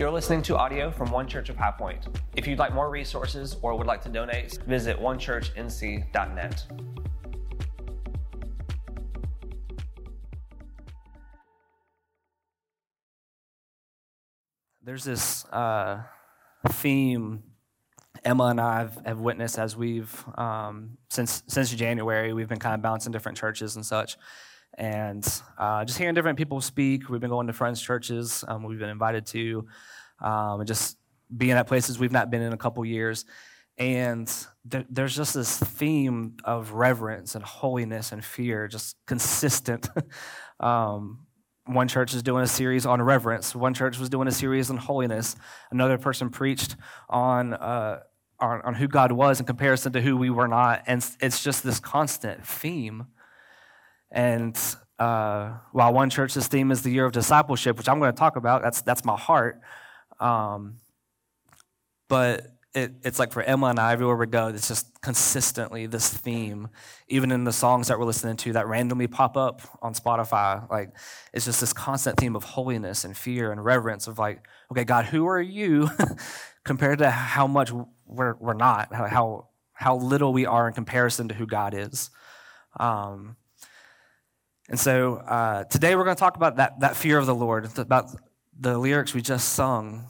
You're listening to audio from One Church of High Point. If you'd like more resources or would like to donate, visit onechurchnc.net. There's this uh, theme Emma and I have, have witnessed as we've um, since since January. We've been kind of bouncing different churches and such, and uh, just hearing different people speak. We've been going to friends' churches. Um, we've been invited to, um, and just being at places we've not been in a couple years. And there, there's just this theme of reverence and holiness and fear, just consistent. um, one church is doing a series on reverence. One church was doing a series on holiness. Another person preached on, uh, on, on who God was in comparison to who we were not. And it's just this constant theme. And uh, while one church's theme is the year of discipleship, which I'm going to talk about, that's, that's my heart. Um, but it, it's like for Emma and I, everywhere we go, it's just consistently this theme, even in the songs that we're listening to that randomly pop up on Spotify. Like, it's just this constant theme of holiness and fear and reverence of like, okay, God, who are you compared to how much we're, we're not, how, how little we are in comparison to who God is. Um, and so uh, today we're going to talk about that, that fear of the Lord, about the lyrics we just sung.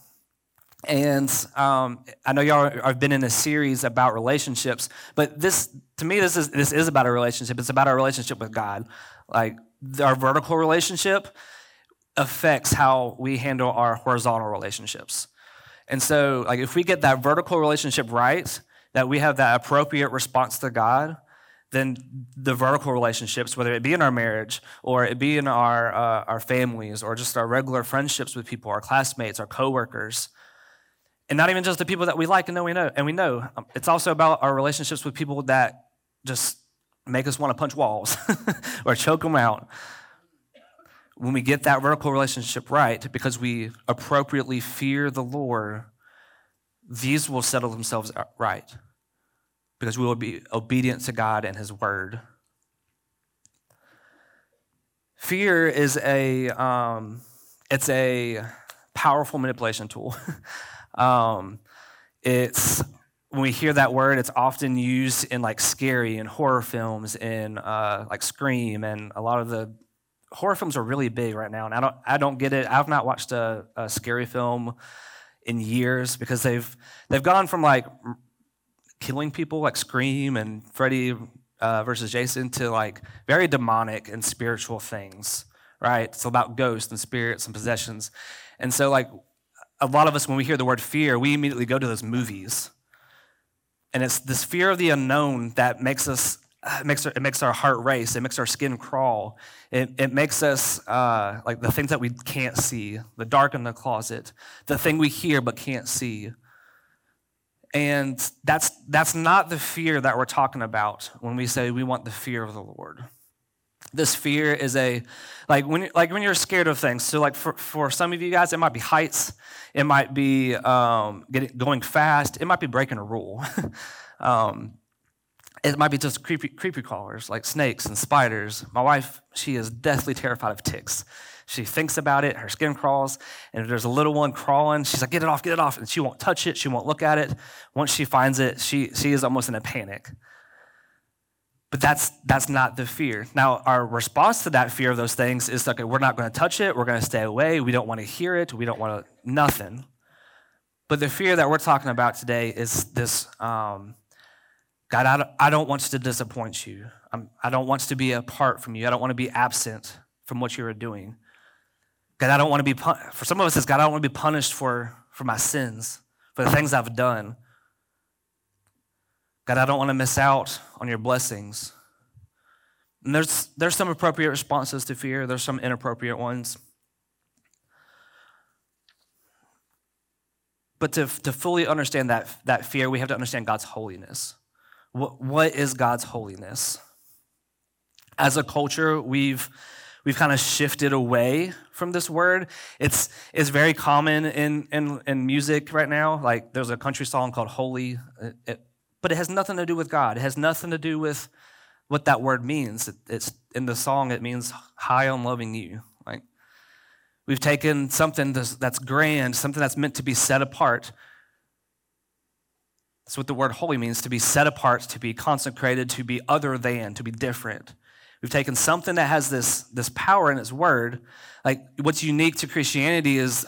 And um, I know y'all have been in a series about relationships, but this, to me, this is this is about a relationship. It's about our relationship with God. Like our vertical relationship affects how we handle our horizontal relationships. And so, like if we get that vertical relationship right, that we have that appropriate response to God, then the vertical relationships, whether it be in our marriage or it be in our, uh, our families or just our regular friendships with people, our classmates, our coworkers, and not even just the people that we like and know we know and we know. Um, it's also about our relationships with people that just make us want to punch walls or choke them out. When we get that vertical relationship right, because we appropriately fear the Lord, these will settle themselves right because we will be obedient to God and His Word. Fear is a um, it's a powerful manipulation tool. um, it's when we hear that word, it's often used in like scary and horror films, in uh, like Scream, and a lot of the horror films are really big right now. And I don't I don't get it. I've not watched a, a scary film in years because they've they've gone from like killing people like Scream and Freddy uh, versus Jason to like very demonic and spiritual things, right? It's about ghosts and spirits and possessions. And so, like, a lot of us, when we hear the word fear, we immediately go to those movies. And it's this fear of the unknown that makes us. It makes, our, it makes our heart race. It makes our skin crawl. It, it makes us uh, like the things that we can't see, the dark in the closet, the thing we hear but can't see. And that's, that's not the fear that we're talking about when we say we want the fear of the Lord. This fear is a, like when, like when you're scared of things. So, like for, for some of you guys, it might be heights, it might be um, getting, going fast, it might be breaking a rule. um, it might be just creepy, creepy crawlers like snakes and spiders. My wife, she is deathly terrified of ticks. She thinks about it, her skin crawls, and if there's a little one crawling, she's like, get it off, get it off. And she won't touch it, she won't look at it. Once she finds it, she, she is almost in a panic. But that's, that's not the fear. Now, our response to that fear of those things is okay, we're not going to touch it, we're going to stay away, we don't want to hear it, we don't want to, nothing. But the fear that we're talking about today is this um, God, I don't, I don't want to disappoint you. I'm, I do not want to be apart from you. I don't want to be absent from what you are doing. God, I don't want to be, for some of us, it's God, I don't want to be punished for, for my sins, for the things I've done. God, I don't want to miss out on your blessings. And there's, there's some appropriate responses to fear, there's some inappropriate ones. But to, to fully understand that, that fear, we have to understand God's holiness. What, what is God's holiness? As a culture, we've we've kind of shifted away from this word. It's, it's very common in, in, in music right now. Like there's a country song called Holy, it, it, but it has nothing to do with God. It has nothing to do with what that word means. It, it's in the song, it means high on loving you. Like We've taken something that's grand, something that's meant to be set apart. That's what the word holy means to be set apart, to be consecrated, to be other than, to be different. We've taken something that has this, this power in its word. Like what's unique to Christianity is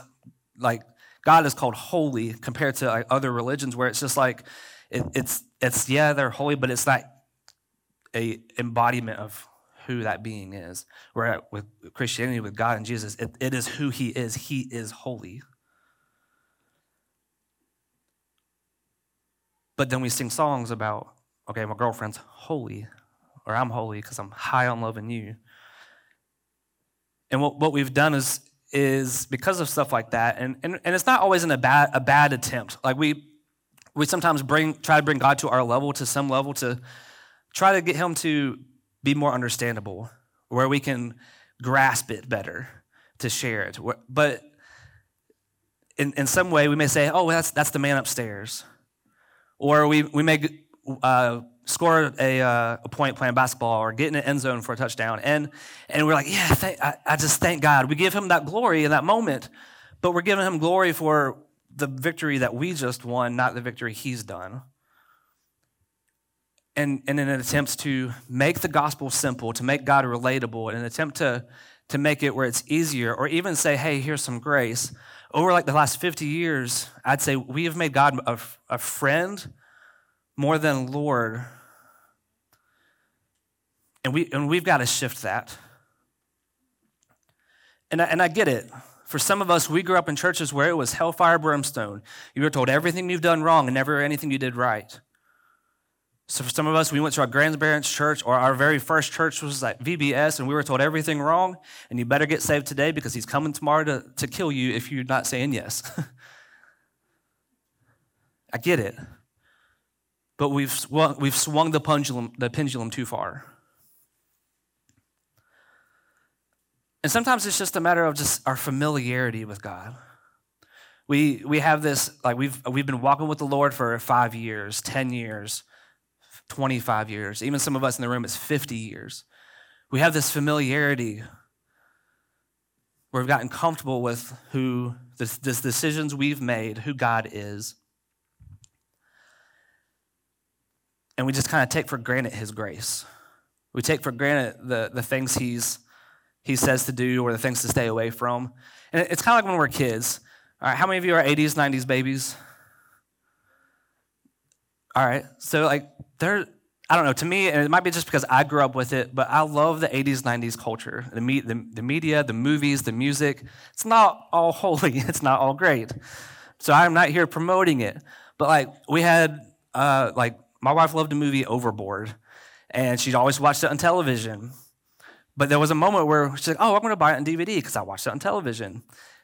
like God is called holy compared to like, other religions where it's just like it, it's it's yeah they're holy, but it's not a embodiment of who that being is. Where with Christianity, with God and Jesus, it, it is who He is. He is holy. But then we sing songs about, okay, my girlfriend's holy, or I'm holy because I'm high on loving you. And what, what we've done is is because of stuff like that, and, and, and it's not always in a bad a bad attempt. Like we we sometimes bring try to bring God to our level, to some level, to try to get him to be more understandable, where we can grasp it better, to share it. But in, in some way, we may say, oh, that's, that's the man upstairs. Or we, we may uh, score a, uh, a point playing basketball or get in an end zone for a touchdown. And, and we're like, yeah, thank, I, I just thank God. We give him that glory in that moment, but we're giving him glory for the victory that we just won, not the victory he's done and, and in an attempt to make the gospel simple, to make God relatable, in an attempt to, to make it where it's easier, or even say, hey, here's some grace. Over like the last 50 years, I'd say we have made God a, a friend more than Lord. And, we, and we've got to shift that. And I, and I get it. For some of us, we grew up in churches where it was hellfire brimstone. You were told everything you've done wrong and never anything you did right. So for some of us, we went to our grandparents' church, or our very first church was at VBS, and we were told everything wrong, and you better get saved today because he's coming tomorrow to, to kill you if you're not saying yes. I get it. But we've, swung, we've swung the pendulum, the pendulum too far. And sometimes it's just a matter of just our familiarity with God. We, we have this, like we've, we've been walking with the Lord for five years, 10 years. 25 years. Even some of us in the room, it's 50 years. We have this familiarity where we've gotten comfortable with who the, the decisions we've made, who God is. And we just kind of take for granted his grace. We take for granted the, the things he's, he says to do or the things to stay away from. And it's kind of like when we're kids. All right, how many of you are 80s, 90s babies? All right, so like there, I don't know, to me, and it might be just because I grew up with it, but I love the 80s, 90s culture. The, me, the, the media, the movies, the music. It's not all holy, it's not all great. So I'm not here promoting it. But like, we had, uh, like, my wife loved the movie Overboard, and she'd always watched it on television. But there was a moment where she's like, oh, I'm going to buy it on DVD because I watched it on television.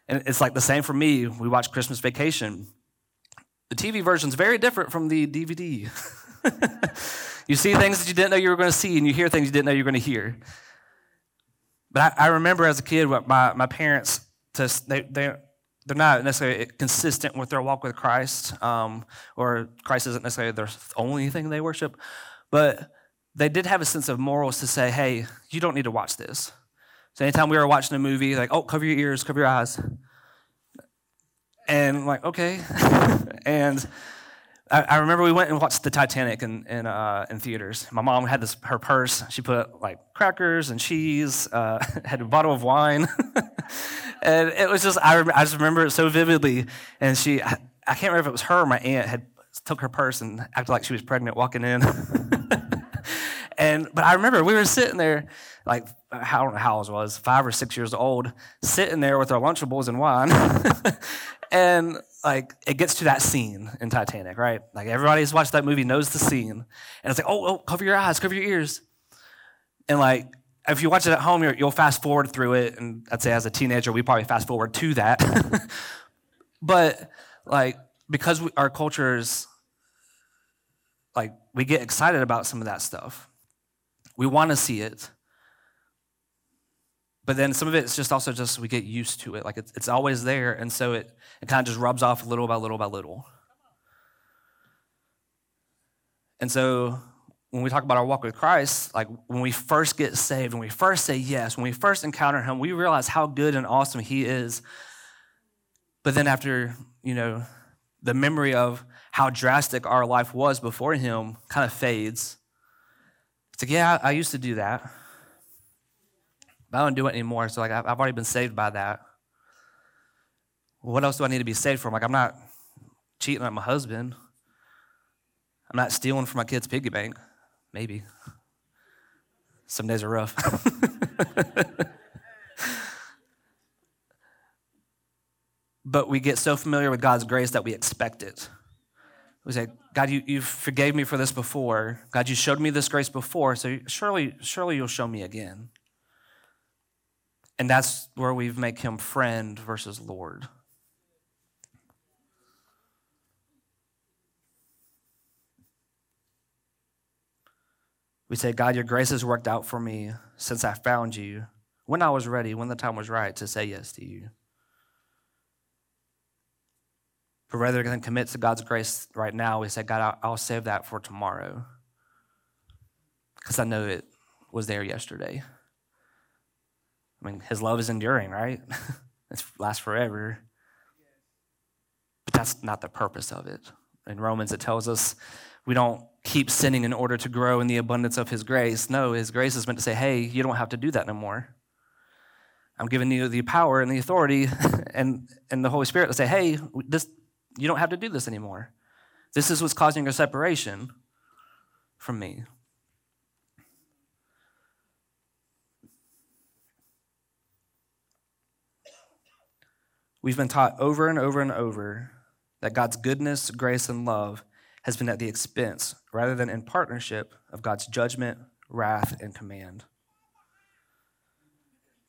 And it's like the same for me. We watched Christmas Vacation. The TV version is very different from the DVD. you see things that you didn't know you were going to see, and you hear things you didn't know you were going to hear. But I, I, remember as a kid, what my, my parents, just, they, they, they're not necessarily consistent with their walk with Christ, um, or Christ isn't necessarily their only thing they worship, but they did have a sense of morals to say, hey, you don't need to watch this. So anytime we were watching a movie, like, oh, cover your ears, cover your eyes. And I'm like, okay. and I, I, remember we went and watched the Titanic in in, uh, in theaters. My mom had this her purse. She put like crackers and cheese. Uh, had a bottle of wine, and it was just I, I just remember it so vividly. And she I, I can't remember if it was her or my aunt had took her purse and acted like she was pregnant walking in. and but I remember we were sitting there like I don't know how old I was five or six years old, sitting there with our Lunchables and wine, and like it gets to that scene in Titanic, right? Like everybody who's watched that movie knows the scene, and it's like, oh, oh, cover your eyes, cover your ears, and like if you watch it at home, you will fast forward through it, and I'd say as a teenager, we probably fast forward to that, but like because we, our culture is like we get excited about some of that stuff, we want to see it but then some of it's just also just we get used to it. Like it's, it's always there. And so it, it kind of just rubs off little by little by little. And so when we talk about our walk with Christ, like when we first get saved, when we first say yes, when we first encounter Him, we realize how good and awesome He is. But then after, you know, the memory of how drastic our life was before Him kind of fades. It's like, yeah, I used to do that. But I don't do it anymore. So, like, I've already been saved by that. what else do I need to be saved from? Like, I'm not cheating on my husband. I'm not stealing from my kid's piggy bank. Maybe. Some days are rough. but we get so familiar with God's grace that we expect it. We say, God, you, you forgave me for this before. God, you showed me this grace before, so surely, surely you'll show me again. And that's where we make him friend versus Lord. We say, God, your grace has worked out for me since I found you, when I was ready, when the time was right to say yes to you. But rather than commit to God's grace right now, we say, God, I'll, save that for tomorrow. Because I know it was there yesterday. I mean, his love is enduring, right? it lasts forever. But that's not the purpose of it. In Romans, it tells us we don't keep sinning in order to grow in the abundance of his grace. No, his grace is meant to say, hey, you don't have to do that no more. I'm giving you the power and the authority and, and the Holy Spirit to say, hey, this, you don't have to do this anymore. This is what's causing your separation from me. We've been taught over and over and over that God's goodness, grace, and love has been at the expense, rather than in partnership, of God's judgment, wrath, and command.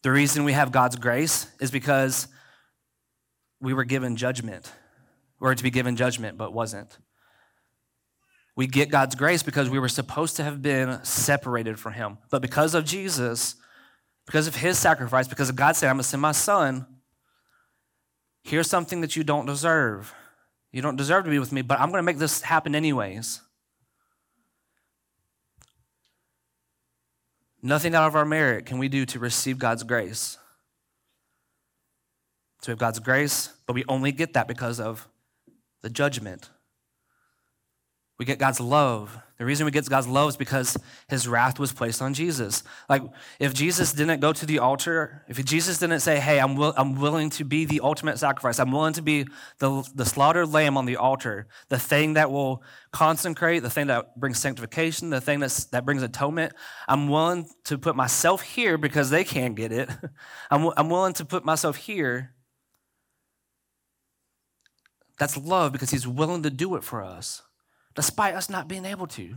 The reason we have God's grace is because we were given judgment. We were to be given judgment, but wasn't. We get God's grace because we were supposed to have been separated from Him. But because of Jesus, because of His sacrifice, because of God saying, I'm going to send my Son, here's something that you don't deserve. You don't deserve to be with me, but I'm going to make this happen anyways. Nothing out of our merit can we do to receive God's grace. So we have God's grace, but we only get that because of the judgment we get God's love. The reason we get God's love is because his wrath was placed on Jesus. Like, if Jesus didn't go to the altar, if Jesus didn't say, Hey, I'm, will, I'm willing to be the ultimate sacrifice, I'm willing to be the, the slaughtered lamb on the altar, the thing that will consecrate, the thing that brings sanctification, the thing that's, that brings atonement, I'm willing to put myself here because they can't get it. I'm, I'm willing to put myself here. That's love because he's willing to do it for us despite us not being able to.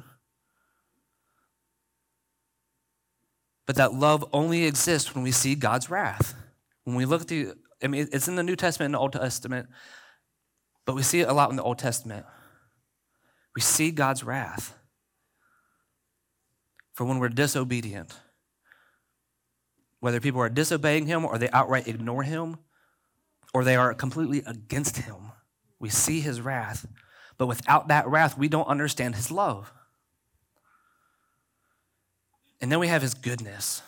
But that love only exists when we see God's wrath. When we look at the, I mean, it's in the New Testament and the Old Testament, but we see it a lot in the Old Testament. We see God's wrath for when we're disobedient. Whether people are disobeying Him or they outright ignore Him or they are completely against Him, we see His wrath. But without that wrath, we don't understand his love. And then we have his goodness.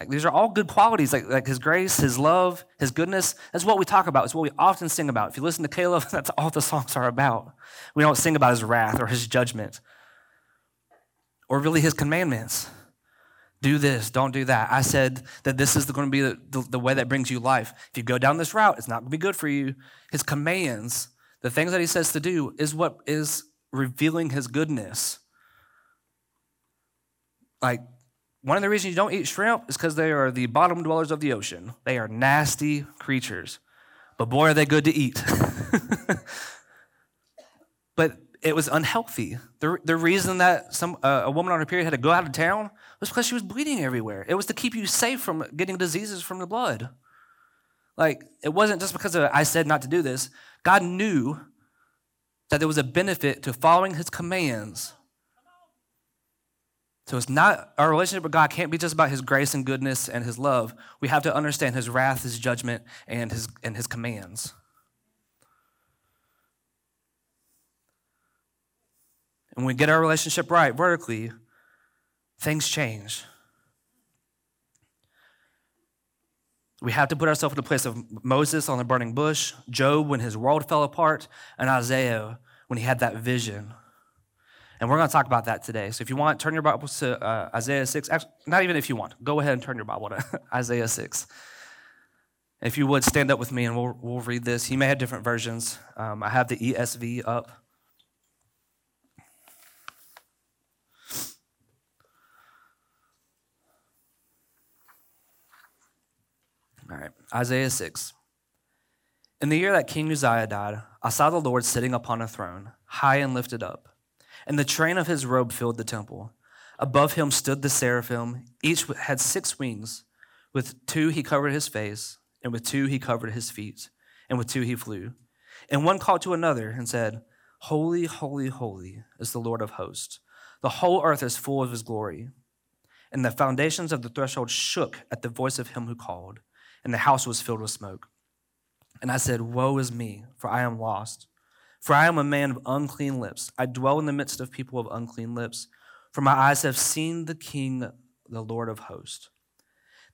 Like these are all good qualities, like, like his grace, his love, his goodness. That's what we talk about. It's what we often sing about. If you listen to Caleb, that's all the songs are about. We don't sing about his wrath or his judgment or really his commandments. Do this, don't do that. I said that this is going to be the, the, the way that brings you life. If you go down this route, it's not going to be good for you. His commands the things that he says to do is what is revealing his goodness. Like, one of the reasons you don't eat shrimp is because they are the bottom dwellers of the ocean. They are nasty creatures. But boy, are they good to eat. but it was unhealthy. The, the reason that some, uh, a woman on her period had to go out of town was because she was bleeding everywhere. It was to keep you safe from getting diseases from the blood. Like, it wasn't just because of, I said not to do this. God knew that there was a benefit to following his commands. So it's not, our relationship with God can't be just about his grace and goodness and his love. We have to understand his wrath, his judgment, and his, and his commands. and when we get our relationship right vertically, things change. We have to put ourselves in the place of Moses on the burning bush, Job when his world fell apart, and Isaiah when he had that vision. And we're going to talk about that today. So if you want, turn your Bibles to uh, Isaiah 6. Actually, not even if you want. Go ahead and turn your Bible to Isaiah 6. If you would, stand up with me and we'll, we'll read this. You may have different versions. Um, I have the ESV up. All right, Isaiah 6. In the year that King Uzziah died, I saw the Lord sitting upon a throne, high and lifted up, and the train of his robe filled the temple. Above him stood the seraphim. Each had six wings. With two he covered his face, and with two he covered his feet, and with two he flew. And one called to another and said, Holy, holy, holy is the Lord of hosts. The whole earth is full of his glory. And the foundations of the threshold shook at the voice of him who called and the house was filled with smoke. And I said, Woe is me, for I am lost. For I am a man of unclean lips. I dwell in the midst of people of unclean lips. For my eyes have seen the King, the Lord of hosts.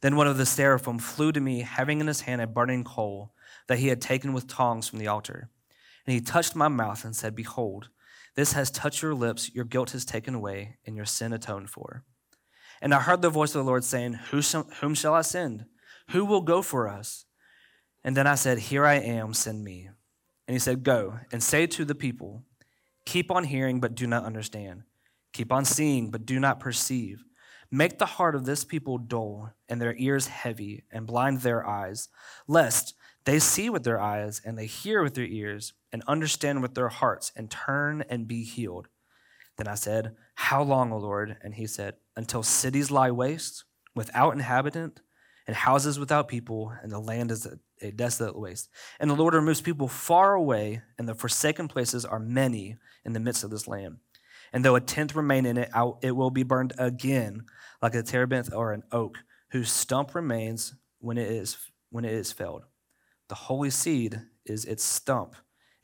Then one of the seraphim flew to me, having in his hand a burning coal that he had taken with tongs from the altar. And he touched my mouth and said, Behold, this has touched your lips, your guilt is taken away, and your sin atoned for. And I heard the voice of the Lord saying, Whom shall I send? Who will go for us? And then I said, Here I am, send me. And he said, Go and say to the people, Keep on hearing, but do not understand. Keep on seeing, but do not perceive. Make the heart of this people dull, and their ears heavy, and blind their eyes, lest they see with their eyes, and they hear with their ears, and understand with their hearts, and turn and be healed. Then I said, How long, O Lord? And he said, Until cities lie waste, without inhabitant and houses without people, and the land is a, desolate waste. And the Lord removes people far away, and the forsaken places are many in the midst of this land. And though a tenth remain in it, it will be burned again, like a terebinth or an oak, whose stump remains when it is when it is felled. The holy seed is its stump.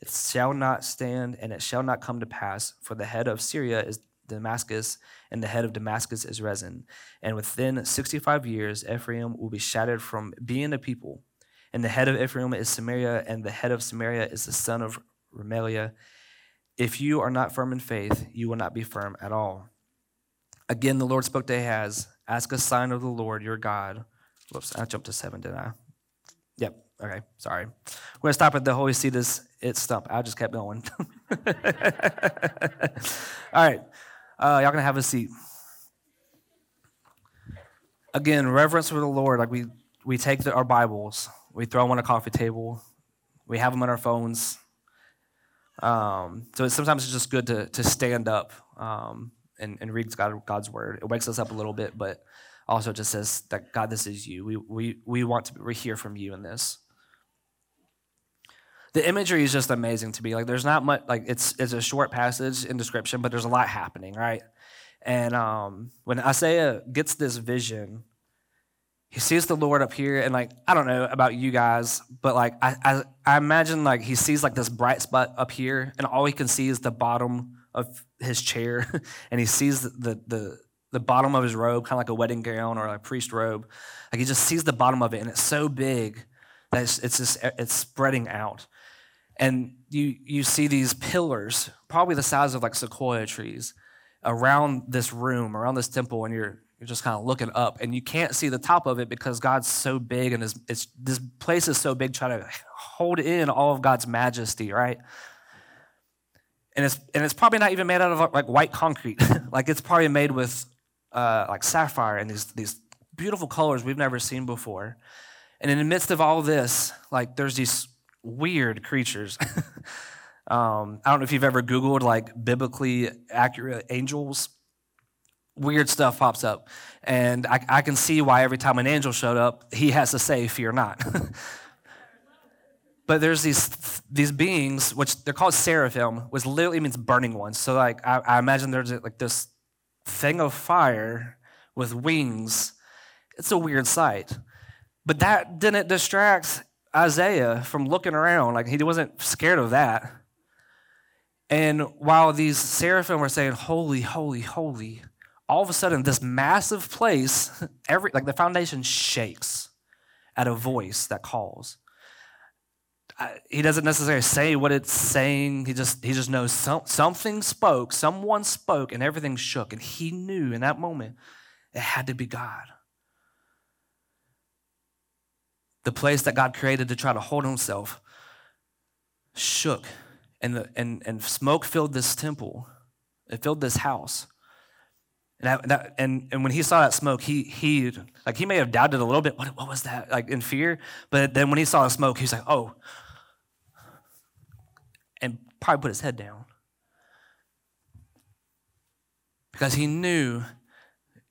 It shall not stand, and it shall not come to pass, for the head of Syria is Damascus, and the head of Damascus is Rezin. And within 65 years, Ephraim will be shattered from being a people. And the head of Ephraim is Samaria, and the head of Samaria is the son of Remaliah. If you are not firm in faith, you will not be firm at all. Again, the Lord spoke to Ahaz Ask a sign of the Lord your God. Whoops, I jumped to seven, didn't I? Yep, okay, sorry. We're going to stop at the holy seat is its stump. I just kept going. all right. Uh, y'all can have a seat. Again, reverence for the Lord. Like we, we take the, our Bibles, we throw them on a coffee table, we have them on our phones. Um, so it's, sometimes it's just good to, to stand up um, and, and read God, God's word. It wakes us up a little bit, but also it just says that God, this is you. We, we, we want to we hear from you in this the imagery is just amazing to me. Like there's not much like it's it's a short passage in description, but there's a lot happening, right? And um, when Isaiah gets this vision, he sees the Lord up here, and like I don't know about you guys, but like I, I, I imagine like he sees like this bright spot up here, and all he can see is the bottom of his chair, and he sees the the, the bottom of his robe, kind of like a wedding gown or a priest robe. Like he just sees the bottom of it, and it's so big that it's, it's just it's spreading out and you you see these pillars, probably the size of like sequoia trees, around this room, around this temple, and you're you're just kind of looking up, and you can't see the top of it because God's so big, and it's, it's this place is so big, trying to hold in all of God's majesty, right? And it's and it's probably not even made out of like white concrete, like it's probably made with uh, like sapphire and these these beautiful colors we've never seen before. And in the midst of all this, like there's these weird creatures. um, I don't know if you've ever Googled like biblically accurate angels. Weird stuff pops up. And I, I can see why every time an angel showed up, he has to say, Fear not. but there's these these beings which they're called seraphim which literally means burning ones so like i, I imagine there's like this thing of fire with wings it's a weird sight but that didn't distract Isaiah from looking around. Like he wasn't scared of that. And while these seraphim were saying, Holy, holy, holy, all of a sudden, this massive place, every like the foundation shakes at a voice that calls. he doesn't necessarily say what it's saying. He just he just knows some, something spoke, someone spoke, and everything shook. And he knew in that moment it had to be God. The place that God created to try to hold himself shook, and, the, and, and smoke filled this temple. It filled this house. And, that, and, and when he saw that smoke, he, he, like, he may have doubted a little bit, what, what was that, like, in fear? But then when he saw the smoke, he was like, oh. And probably put his head down. Because he knew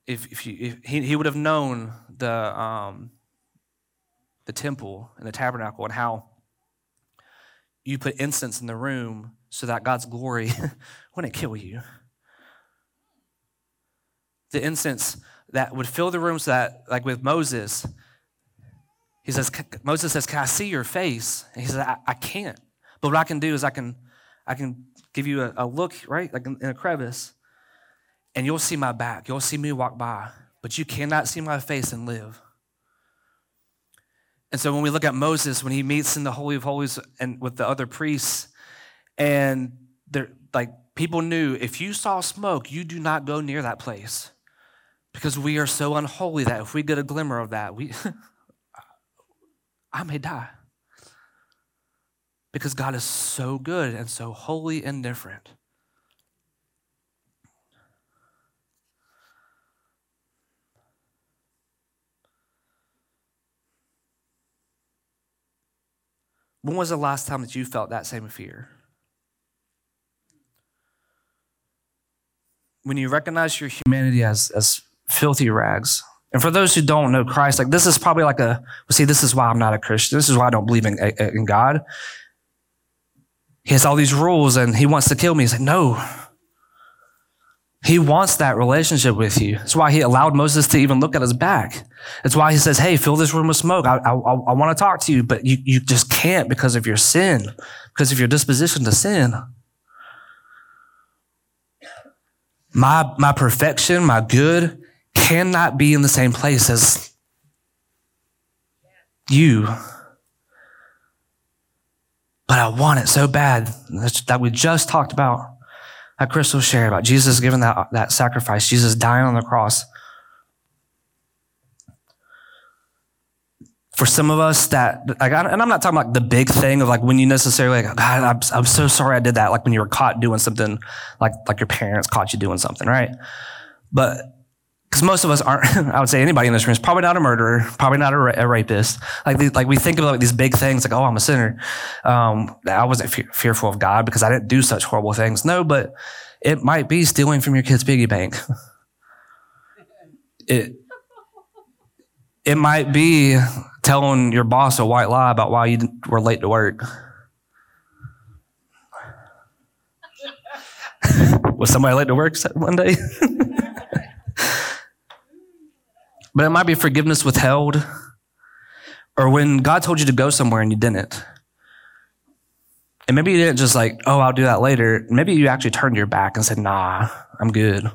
if, if, you, if he, he would have known the, um, the temple and the tabernacle and how you put incense in the room so that God's glory wouldn't kill you. The incense that would fill the room so that, like with Moses, he says, Moses says, Can I see your face? And he says, I, I can't. But what I can do is I can, I can give you a, a look, right? Like in, in a crevice, and you'll see my back. You'll see me walk by, but you cannot see my face and live. And so when we look at Moses, when he meets in the Holy of Holies and with the other priests, and they're like people knew if you saw smoke, you do not go near that place. Because we are so unholy that if we get a glimmer of that, we I may die. Because God is so good and so holy and different. When was the last time that you felt that same fear? When you recognize your humanity as, as filthy rags. And for those who don't know Christ, like this is probably like a, see, this is why I'm not a Christian. This is why I don't believe in, in God. He has all these rules and he wants to kill me. He's like, no, he wants that relationship with you. That's why he allowed Moses to even look at his back. That's why he says, Hey, fill this room with smoke. I, I, I want to talk to you, but you, you just can't because of your sin, because of your disposition to sin. My, my perfection, my good cannot be in the same place as you. But I want it so bad that we just talked about that Crystal shared about Jesus giving that, that sacrifice, Jesus dying on the cross. For some of us that, like, and I'm not talking about the big thing of like when you necessarily like, God, I'm, I'm so sorry I did that. Like when you were caught doing something, like, like your parents caught you doing something, right? But because most of us aren't, I would say anybody in this room is probably not a murderer, probably not a, ra- a rapist. Like, like we think of like these big things, like, oh, I'm a sinner. Um, I wasn't fe- fearful of God because I didn't do such horrible things. No, but it might be stealing from your kid's piggy bank. It, it might be telling your boss a white lie about why you were late to work. Was somebody late to work one day? But it might be forgiveness withheld, or when God told you to go somewhere and you didn't. And maybe you didn't just like, oh, I'll do that later. Maybe you actually turned your back and said, nah, I'm good.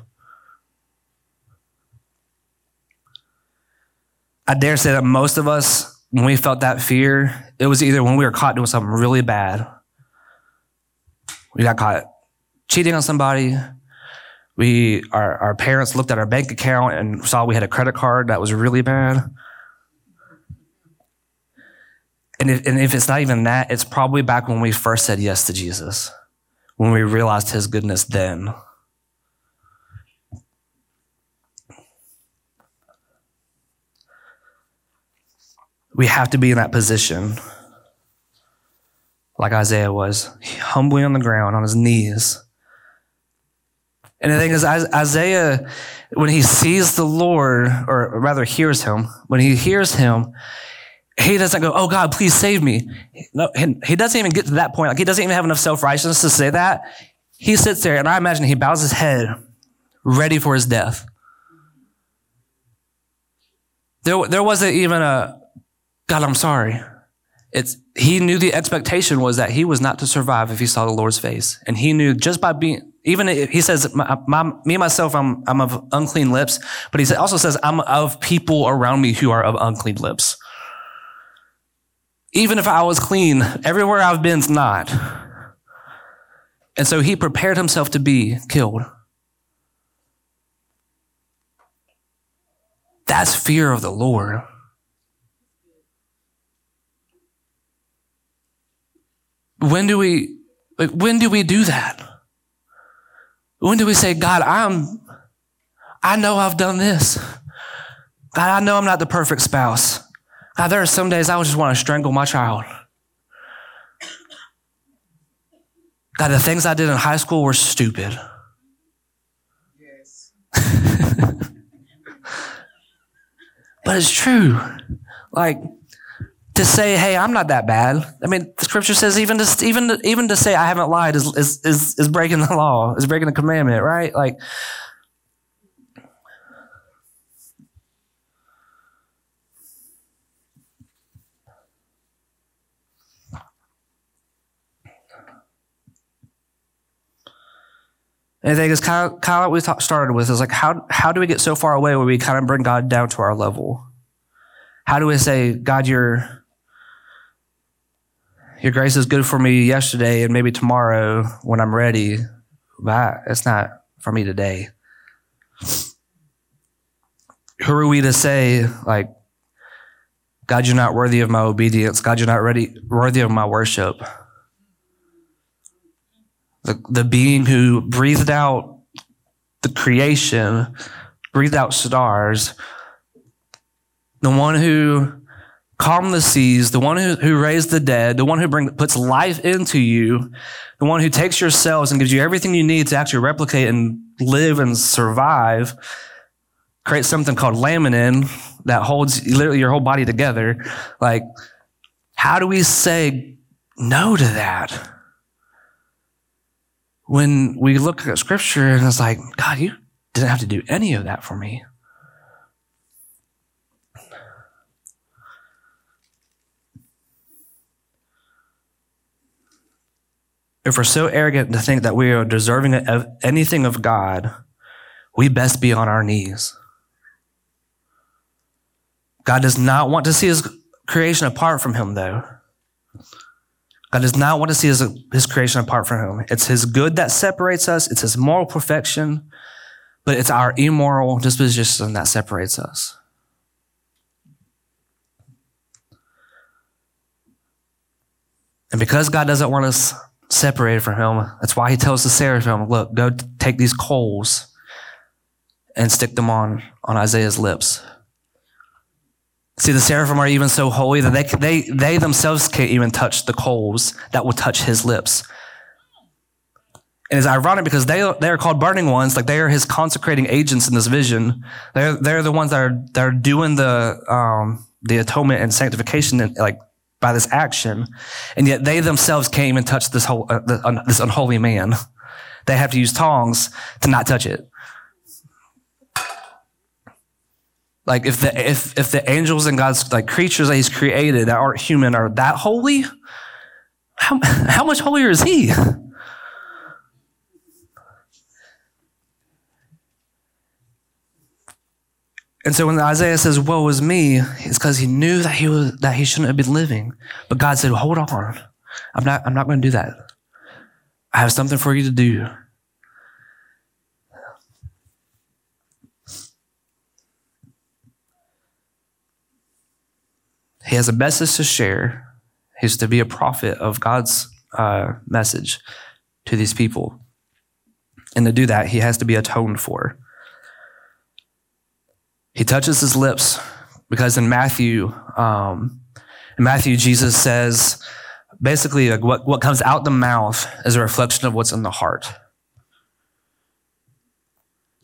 I dare say that most of us, when we felt that fear, it was either when we were caught doing something really bad. We got caught cheating on somebody, we, our, our parents looked at our bank account and saw we had a credit card that was really bad. And if, and if it's not even that, it's probably back when we first said yes to Jesus, when we realized his goodness then. We have to be in that position, like Isaiah was, humbly on the ground, on his knees and the thing is, Isaiah, when he sees the Lord, or rather hears him, when he hears him, he doesn't go, Oh God, please save me. No, he doesn't even get to that point. Like he doesn't even have enough self righteousness to say that. He sits there, and I imagine he bows his head, ready for his death. There, there wasn't even a, God, I'm sorry. It's, he knew the expectation was that he was not to survive if he saw the Lord's face. And he knew just by being, even he says, my, my, me myself, I'm, I'm of unclean lips, but he also says, I'm of people around me who are of unclean lips. Even if I was clean, everywhere I've been's not. And so he prepared himself to be killed. That's fear of the Lord. When do we like when do we do that? When do we say, God, I'm I know I've done this. God, I know I'm not the perfect spouse. God, there are some days I would just want to strangle my child. God, the things I did in high school were stupid. Yes. but it's true. Like, to say, hey, I'm not that bad. I mean, the scripture says even to, even to, even to say I haven't lied is, is, is, is breaking the law, is breaking the commandment, right? Like, And I think kind of what we talk, started with is like, how, how do we get so far away where we kind of bring God down to our level? How do we say, God, your, your grace is good for me yesterday and maybe tomorrow when I'm ready, but it's not for me today. Who are we to say, like, God, you're not worthy of my obedience. God, you're not ready, worthy of my worship the, the being who breathed out the creation, breathed out stars, the one who calmed the seas, the one who, who raised the dead, the one who bring, puts life into you, the one who takes your cells and gives you everything you need to actually replicate and live and survive, creates something called laminin that holds literally your whole body together. Like, how do we say no to that? when we look at scripture and it's like, God, you didn't have to do any of that for me. If we're so arrogant to think that we are deserving of anything of God, we best be on our knees. God does not want to see his creation apart from him, though. God does not want to see his, his creation apart from him. It's his good that separates us, it's his moral perfection, but it's our immoral disposition that separates us. And because God doesn't want us separated from him, that's why he tells the seraphim, look, go take these coals and stick them on, on Isaiah's lips. See, the seraphim are even so holy that they, they, they themselves can't even touch the coals that will touch his lips. And it's ironic because they, they are called burning ones, like they are his consecrating agents in this vision. They're, they're the ones that are, that are doing the, um, the atonement and sanctification and like by this action. And yet they themselves came and touched this whole, uh, the, uh, this unholy man. They have to use tongs to not touch it. Like if the if if the angels and God's like creatures that He's created that aren't human are that holy, how how much holier is He? And so when Isaiah says, "Woe is me," it's because he knew that he was that he shouldn't have been living. But God said, "Hold on, I'm not I'm not going to do that. I have something for you to do." He has a message to share. He's to be a prophet of God's uh, message to these people. And to do that, he has to be atoned for. He touches his lips because in Matthew, um, in Matthew, Jesus says basically like what, what comes out the mouth is a reflection of what's in the heart.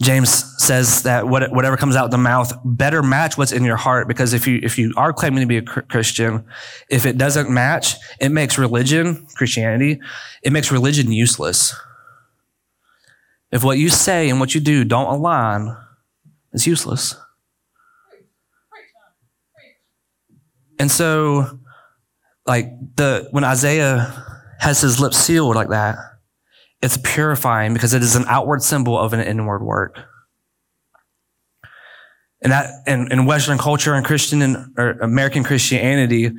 James says that whatever comes out the mouth better match what's in your heart because if you if you are claiming to be a Christian, if it doesn't match, it makes religion, Christianity, it makes religion useless. If what you say and what you do don't align, it's useless. And so like the when Isaiah has his lips sealed like that, it's purifying because it is an outward symbol of an inward work. And that in, in Western culture and Christian and or American Christianity,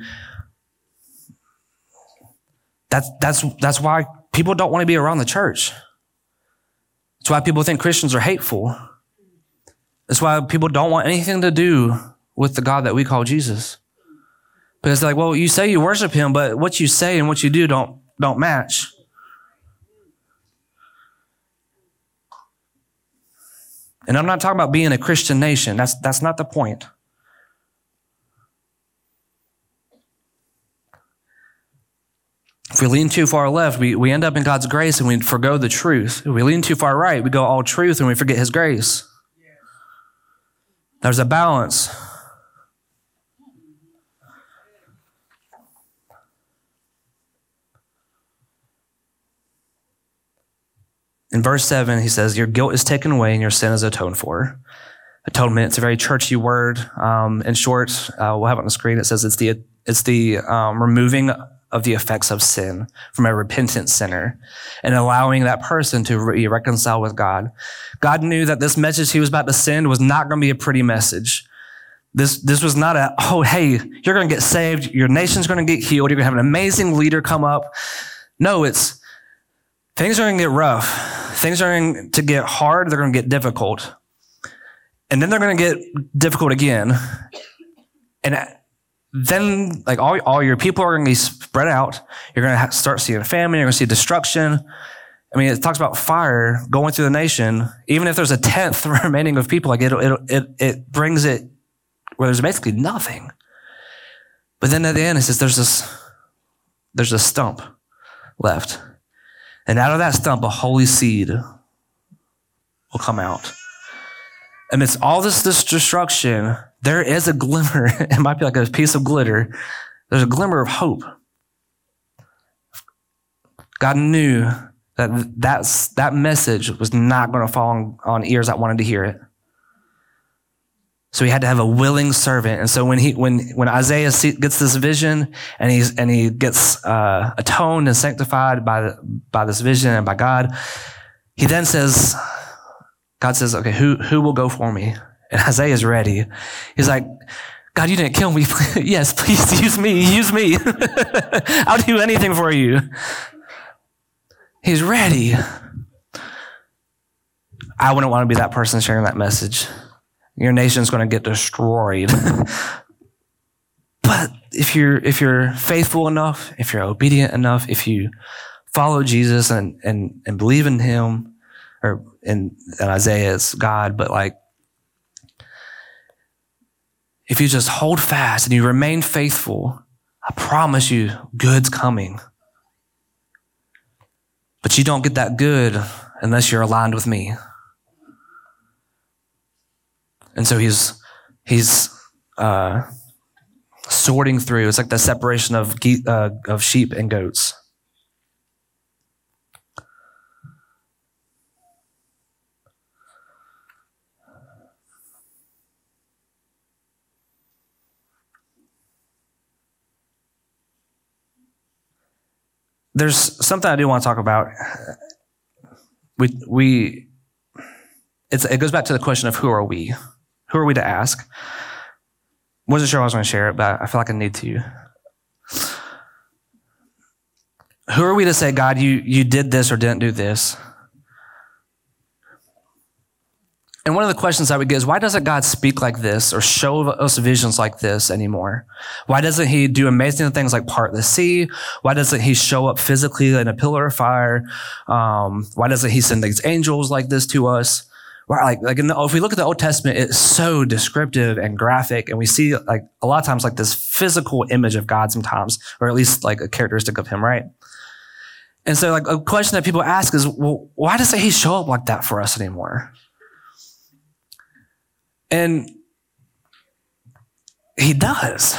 that's that's that's why people don't want to be around the church. That's why people think Christians are hateful. That's why people don't want anything to do with the God that we call Jesus. Because they're like, well, you say you worship him, but what you say and what you do don't don't match. And I'm not talking about being a Christian nation. That's that's not the point. If we lean too far left, we, we end up in God's grace and we forego the truth. If we lean too far right, we go all truth and we forget His grace. There's a balance. In verse 7, he says, Your guilt is taken away and your sin is atoned for. Atonement, it's a very churchy word. Um, in short, uh, we'll have it on the screen. It says it's the, it's the um, removing of the effects of sin from a repentant sinner and allowing that person to be reconciled with God. God knew that this message he was about to send was not going to be a pretty message. This, this was not a, oh, hey, you're going to get saved. Your nation's going to get healed. You're going to have an amazing leader come up. No, it's things are going to get rough. Things are going to get hard. They're going to get difficult. And then they're going to get difficult again. And uh, then like all, all your people are going to be spread out. You're going to start seeing famine. You're going to see destruction. I mean, it talks about fire going through the nation. Even if there's a tenth remaining of people, like it, it, it, it brings it where there's basically nothing. But then at the end, it says there's this, there's a stump left. And out of that stump, a holy seed will come out. Amidst all this, this destruction, there is a glimmer. It might be like a piece of glitter. There's a glimmer of hope. God knew that that's, that message was not going to fall on, on ears that wanted to hear it. So he had to have a willing servant. And so when he, when, when Isaiah gets this vision and he's, and he gets, uh, atoned and sanctified by, by this vision and by God, he then says, God says, okay, who, who will go for me? And Isaiah's ready. He's like, God, you didn't kill me. yes, please use me. Use me. I'll do anything for you. He's ready. I wouldn't want to be that person sharing that message. Your nation's going to get destroyed. but if you're if you're faithful enough, if you're obedient enough, if you follow Jesus and and, and believe in him, or in, in Isaiah God, but like if you just hold fast and you remain faithful, I promise you, good's coming. But you don't get that good unless you're aligned with me. And so he's he's uh, sorting through. It's like the separation of uh, of sheep and goats. there's something I do want to talk about. We we it goes back to the question of who are we? Who are we to ask? Wasn't sure I was going to share it, but I feel like I need to. Who are we to say, God, you you did this or didn't do this? And one of the questions I would get is why doesn't God speak like this or show us visions like this anymore? Why doesn't he do amazing things like part the sea? Why doesn't he show up physically in a pillar of fire? Um, why doesn't he send these angels like this to us? Why, like, like the, if we look at the Old Testament, it's so descriptive and graphic, and we see like a lot of times like this physical image of God sometimes, or at least like a characteristic of him, right? And so like a question that people ask is, well, why doesn't he show up like that for us anymore? And he does.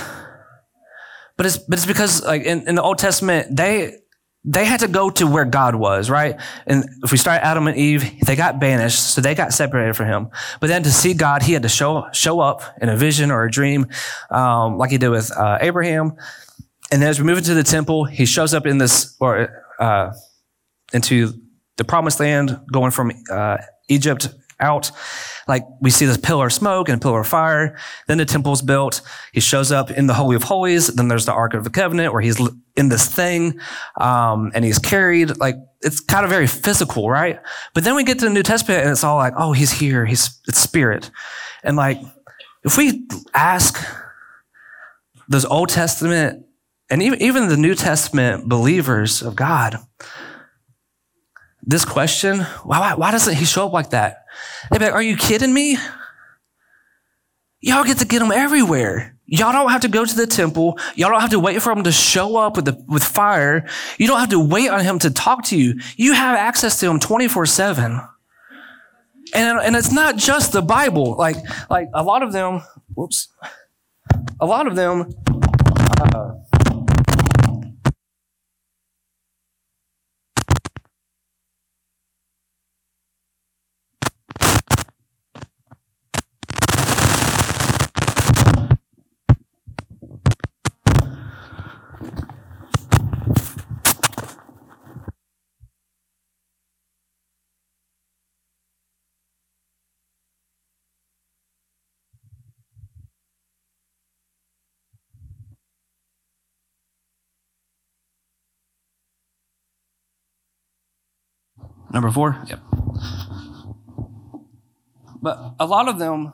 But it's but it's because like in, in the Old Testament, they they had to go to where God was, right? And if we start Adam and Eve, they got banished, so they got separated from Him. But then to see God, He had to show show up in a vision or a dream, um, like He did with uh, Abraham. And then as we move into the temple, he shows up in this, or uh, into the promised land, going from uh, Egypt out. Like we see this pillar of smoke and pillar of fire. Then the temple's built. He shows up in the Holy of Holies. Then there's the Ark of the Covenant where he's in this thing um, and he's carried. Like it's kind of very physical, right? But then we get to the New Testament and it's all like, oh, he's here. He's it's spirit. And like if we ask those Old Testament and even, even the New Testament believers of God, this question, why, why doesn't he show up like that? They'd be like, are you kidding me? Y'all get to get him everywhere. Y'all don't have to go to the temple. Y'all don't have to wait for him to show up with the, with fire. You don't have to wait on him to talk to you. You have access to him 24 seven. And, and it's not just the Bible. Like, like a lot of them, whoops, a lot of them, uh, Number four? Yep. But a lot of them,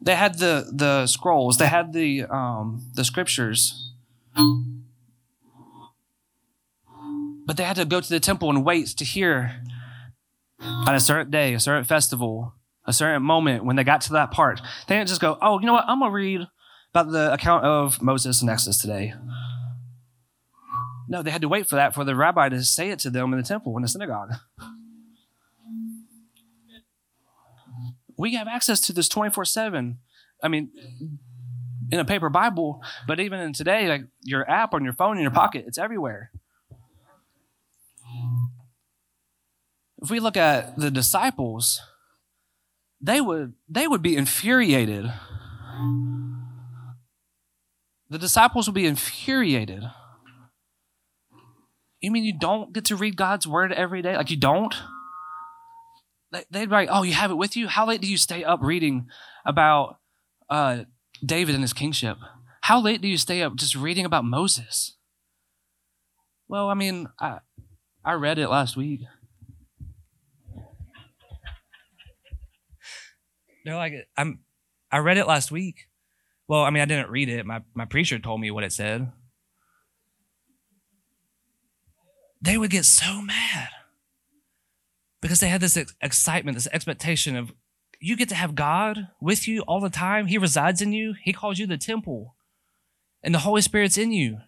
they had the, the scrolls, they had the, um, the scriptures. But they had to go to the temple and wait to hear on a certain day, a certain festival, a certain moment when they got to that part. They didn't just go, oh, you know what? I'm going to read about the account of Moses and Exodus today. No, they had to wait for that for the rabbi to say it to them in the temple, in the synagogue. We have access to this 24 7. I mean, in a paper Bible, but even in today, like your app on your phone in your pocket, it's everywhere. If we look at the disciples, they would they would be infuriated. The disciples would be infuriated you mean you don't get to read God's word every day? Like you don't? They'd write, oh, you have it with you? How late do you stay up reading about uh, David and his kingship? How late do you stay up just reading about Moses? Well, I mean, I, I read it last week. They're like, I'm, I read it last week. Well, I mean, I didn't read it. My, my preacher told me what it said. They would get so mad because they had this excitement, this expectation of you get to have God with you all the time. He resides in you. He calls you the temple, and the Holy Spirit's in you.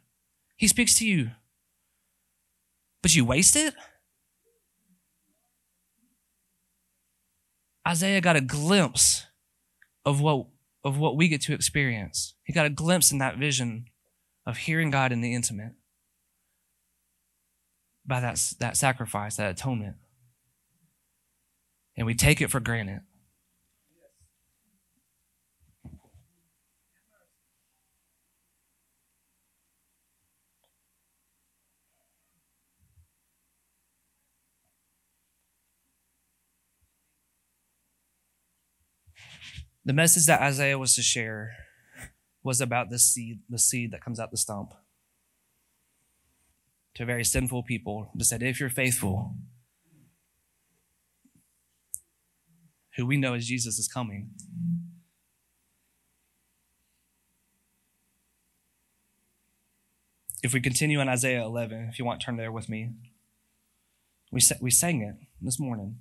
He speaks to you. But you waste it? Isaiah got a glimpse of what, of what we get to experience. He got a glimpse in that vision of hearing God in the intimate by that, that sacrifice, that atonement. And we take it for granted. The message that Isaiah was to share was about the seed, the seed that comes out the stump to very sinful people, but said, if you're faithful, who we know as Jesus is coming. If we continue in Isaiah 11, if you want to turn there with me, we, we sang it this morning.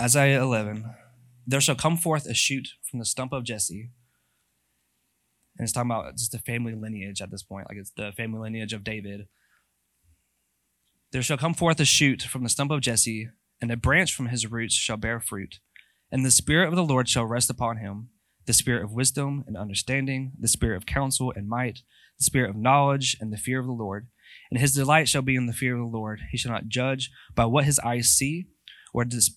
Isaiah 11. There shall come forth a shoot from the stump of Jesse. And it's talking about just the family lineage at this point, like it's the family lineage of David. There shall come forth a shoot from the stump of Jesse, and a branch from his roots shall bear fruit. And the Spirit of the Lord shall rest upon him the Spirit of wisdom and understanding, the Spirit of counsel and might, the Spirit of knowledge and the fear of the Lord. And his delight shall be in the fear of the Lord. He shall not judge by what his eyes see, or, dis-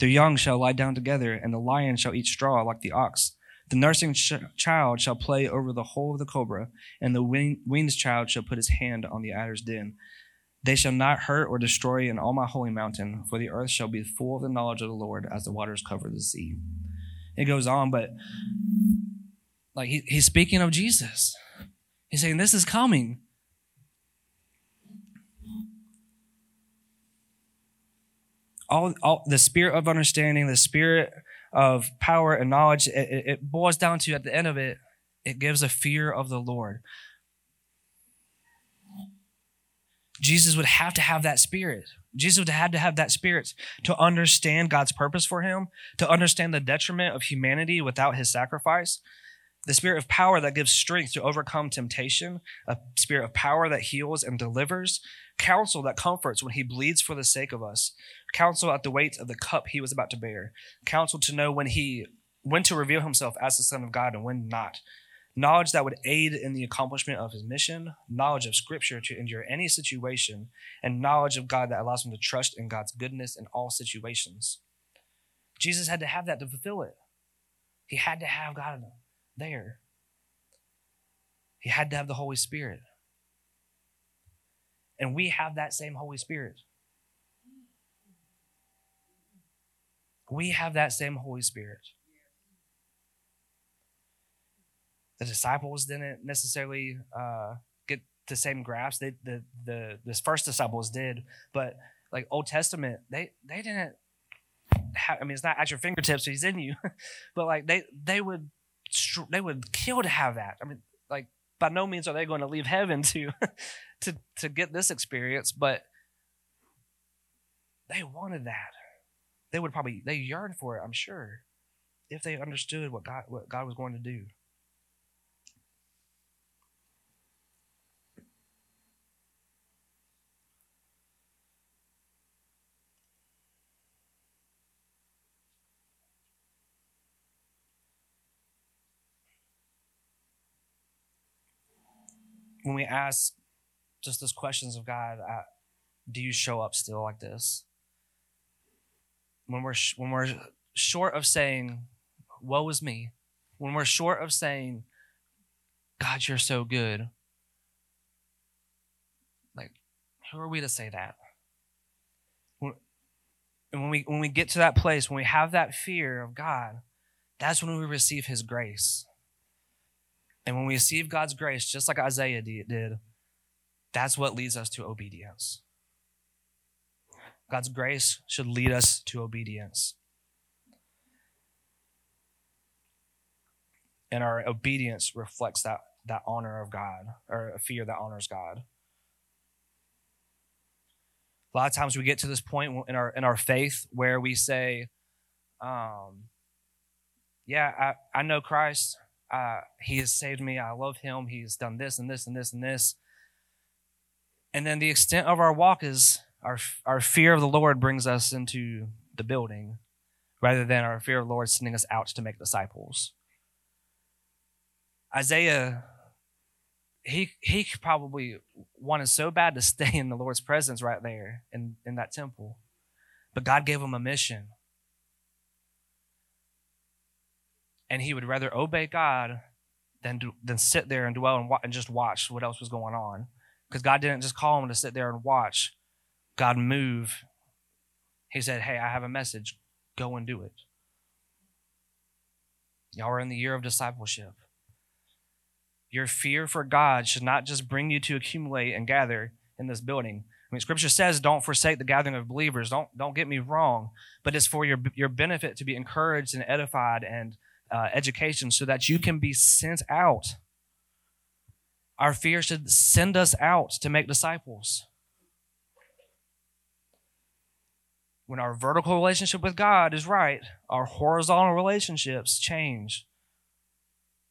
their young shall lie down together, and the lion shall eat straw like the ox. The nursing ch- child shall play over the hole of the cobra, and the weaned child shall put his hand on the adder's den. They shall not hurt or destroy in all my holy mountain, for the earth shall be full of the knowledge of the Lord as the waters cover the sea. It goes on, but like he, he's speaking of Jesus. He's saying, This is coming. All, all the spirit of understanding, the spirit of power and knowledge, it, it boils down to at the end of it, it gives a fear of the Lord. Jesus would have to have that spirit. Jesus would have to have that spirit to understand God's purpose for him, to understand the detriment of humanity without his sacrifice, the spirit of power that gives strength to overcome temptation, a spirit of power that heals and delivers, counsel that comforts when he bleeds for the sake of us, counsel at the weight of the cup he was about to bear, counsel to know when he when to reveal himself as the Son of God and when not, knowledge that would aid in the accomplishment of his mission, knowledge of Scripture to endure any situation, and knowledge of God that allows him to trust in God's goodness in all situations. Jesus had to have that to fulfill it. He had to have God there. He had to have the Holy Spirit. And we have that same Holy Spirit. We have that same Holy Spirit. The disciples didn't necessarily uh, get the same grasp. They, the the the first disciples did, but like Old Testament, they they didn't. Have, I mean, it's not at your fingertips; he's in you. but like they they would they would kill to have that. I mean, like by no means are they going to leave heaven to to to get this experience, but they wanted that. They would probably they yearned for it, I'm sure, if they understood what God what God was going to do. When we ask just those questions of God, uh, do you show up still like this? When we're when we're short of saying, "Woe is me," when we're short of saying, "God, you're so good," like who are we to say that? And when we when we get to that place, when we have that fear of God, that's when we receive His grace. And when we receive God's grace, just like Isaiah did, that's what leads us to obedience. God's grace should lead us to obedience. And our obedience reflects that, that honor of God, or a fear that honors God. A lot of times we get to this point in our in our faith where we say, um, "Yeah, I, I know Christ. Uh, he has saved me. I love Him. He's done this and this and this and this." And then the extent of our walk is our, our fear of the Lord brings us into the building rather than our fear of the Lord sending us out to make disciples. Isaiah, he, he probably wanted so bad to stay in the Lord's presence right there in, in that temple. But God gave him a mission. And he would rather obey God than, than sit there and dwell and, and just watch what else was going on. Because God didn't just call him to sit there and watch, God move. He said, Hey, I have a message. Go and do it. Y'all are in the year of discipleship. Your fear for God should not just bring you to accumulate and gather in this building. I mean, Scripture says, "Don't forsake the gathering of believers." Don't don't get me wrong, but it's for your your benefit to be encouraged and edified and uh, education, so that you can be sent out our fear should send us out to make disciples. when our vertical relationship with God is right, our horizontal relationships change.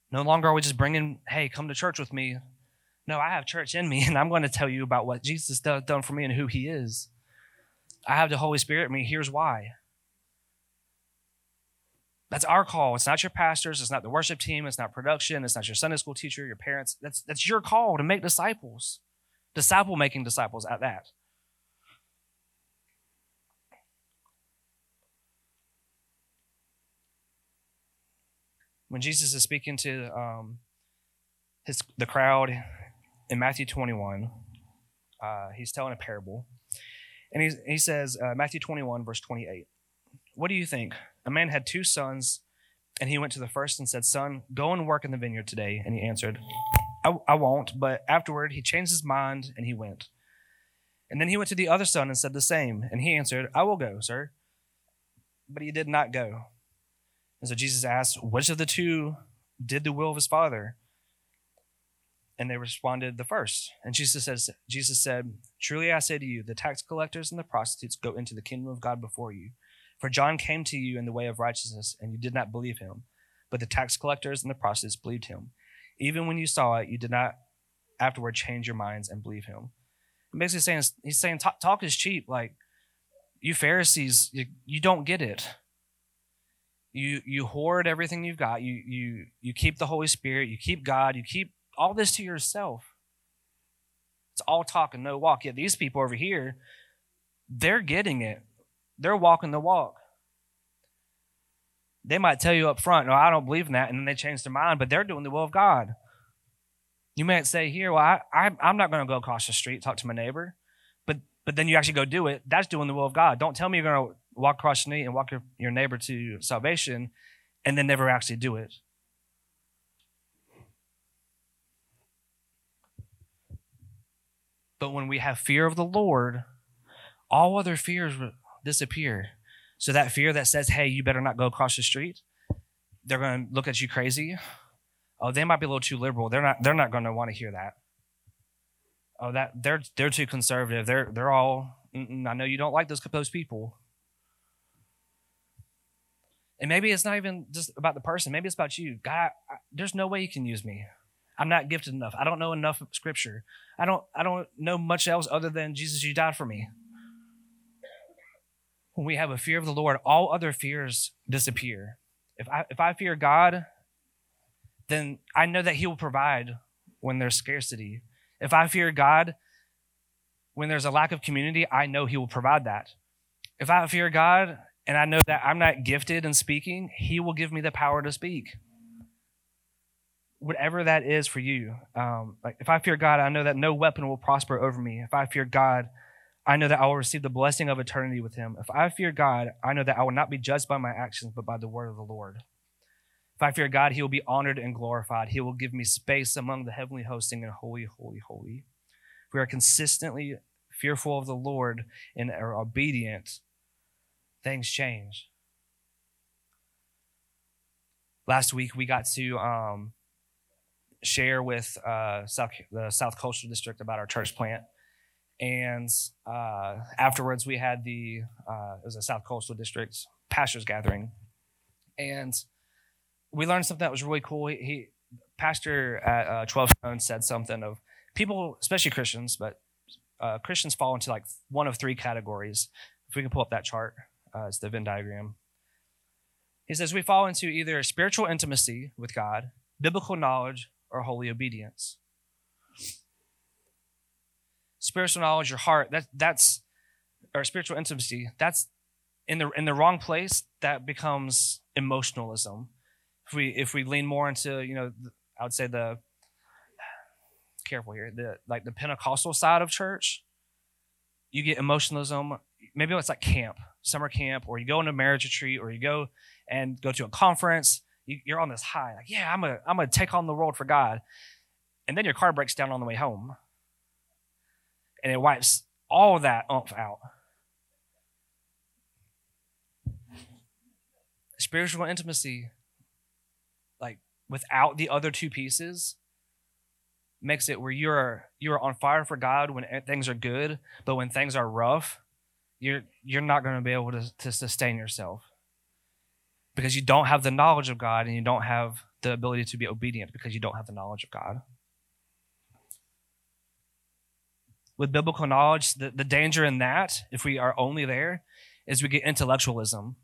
No longer are we just bringing, hey, come to church with me. No, I have church in me, and I'm going to tell you about what Jesus done for me and who he is. I have the Holy Spirit in me. Here's why. That's our call. It's not your pastors. It's not the worship team. It's not production. It's not your Sunday school teacher, your parents. That's, that's your call to make disciples, disciple making disciples at that. When Jesus is speaking to um, his, the crowd in Matthew 21, uh, he's telling a parable. And he, he says, uh, Matthew 21, verse 28. What do you think? A man had two sons, and he went to the first and said, Son, go and work in the vineyard today. And he answered, I, I won't. But afterward, he changed his mind and he went. And then he went to the other son and said the same. And he answered, I will go, sir. But he did not go. And so Jesus asked, Which of the two did the will of his father? And they responded, The first. And Jesus says, Jesus said, Truly I say to you, the tax collectors and the prostitutes go into the kingdom of God before you. For John came to you in the way of righteousness, and you did not believe him. But the tax collectors and the prostitutes believed him. Even when you saw it, you did not afterward change your minds and believe him. Basically, saying he's saying talk, talk is cheap. Like you Pharisees, you, you don't get it. You you hoard everything you've got. You you you keep the Holy Spirit. You keep God. You keep all this to yourself. It's all talk and no walk. Yet these people over here, they're getting it. They're walking the walk. They might tell you up front, no, I don't believe in that, and then they change their mind, but they're doing the will of God. You might say here, well, I, I, I'm not going to go across the street, talk to my neighbor, but, but then you actually go do it. That's doing the will of God. Don't tell me you're going to walk across the street and walk your, your neighbor to salvation and then never actually do it. But when we have fear of the Lord, all other fears disappear. So that fear that says, hey, you better not go across the street, they're going to look at you crazy. Oh, they might be a little too liberal. They're not, they're not going to want to hear that. Oh, that they're they're too conservative. They're they're all. I know you don't like those those people. And maybe it's not even just about the person. Maybe it's about you. God, I, there's no way you can use me. I'm not gifted enough. I don't know enough scripture. I don't I don't know much else other than Jesus, you died for me when we have a fear of the Lord, all other fears disappear. If I, if I fear God, then I know that He will provide when there's scarcity. If I fear God, when there's a lack of community, I know He will provide that. If I fear God and I know that I'm not gifted in speaking, He will give me the power to speak. Whatever that is for you. Um, like if I fear God, I know that no weapon will prosper over me. If I fear God, I know that I will receive the blessing of eternity with him. If I fear God, I know that I will not be judged by my actions, but by the word of the Lord. If I fear God, he will be honored and glorified. He will give me space among the heavenly hosting and holy, holy, holy. If we are consistently fearful of the Lord and are obedient, things change. Last week, we got to um, share with uh, South, the South Coastal District about our church plant and uh, afterwards, we had the uh, it was a South Coastal District pastors gathering, and we learned something that was really cool. He, he pastor at uh, Twelve Stones said something of people, especially Christians, but uh, Christians fall into like one of three categories. If we can pull up that chart, uh, it's the Venn diagram. He says we fall into either spiritual intimacy with God, biblical knowledge, or holy obedience spiritual knowledge, your heart, that, that's, or spiritual intimacy, that's in the, in the wrong place, that becomes emotionalism. If we, if we lean more into, you know, I would say the, careful here, the, like the Pentecostal side of church, you get emotionalism. Maybe it's like camp, summer camp, or you go on a marriage retreat, or you go and go to a conference. You, are on this high, like, yeah, I'm gonna, I'm gonna take on the world for God, and then your car breaks down on the way home and it wipes all that umph out. Spiritual intimacy, like without the other two pieces, makes it where you're you're on fire for God when things are good, but when things are rough, you're you're not going to be able to, to sustain yourself because you don't have the knowledge of God and you don't have the ability to be obedient because you don't have the knowledge of God. With biblical knowledge, the, the danger in that, if we are only there, is we get intellectualism.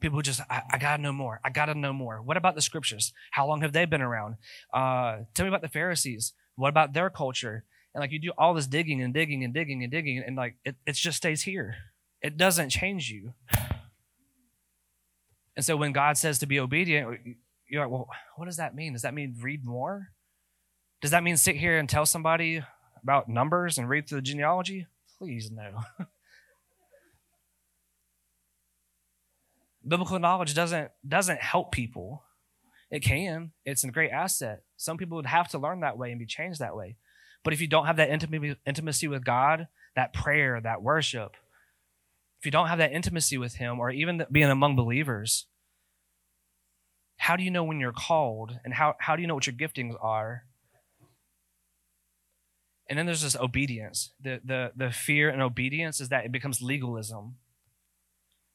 People just, I, I gotta know more. I gotta know more. What about the scriptures? How long have they been around? Uh, tell me about the Pharisees. What about their culture? And like you do all this digging and digging and digging and digging, and like it, it just stays here. It doesn't change you. And so when God says to be obedient, you're like, well, what does that mean? Does that mean read more? Does that mean sit here and tell somebody about numbers and read through the genealogy? Please, no. Biblical knowledge doesn't doesn't help people. It can. It's a great asset. Some people would have to learn that way and be changed that way. But if you don't have that intimacy with God, that prayer, that worship, if you don't have that intimacy with Him or even being among believers, how do you know when you're called and how, how do you know what your giftings are? And then there's this obedience. The, the, the fear and obedience is that it becomes legalism.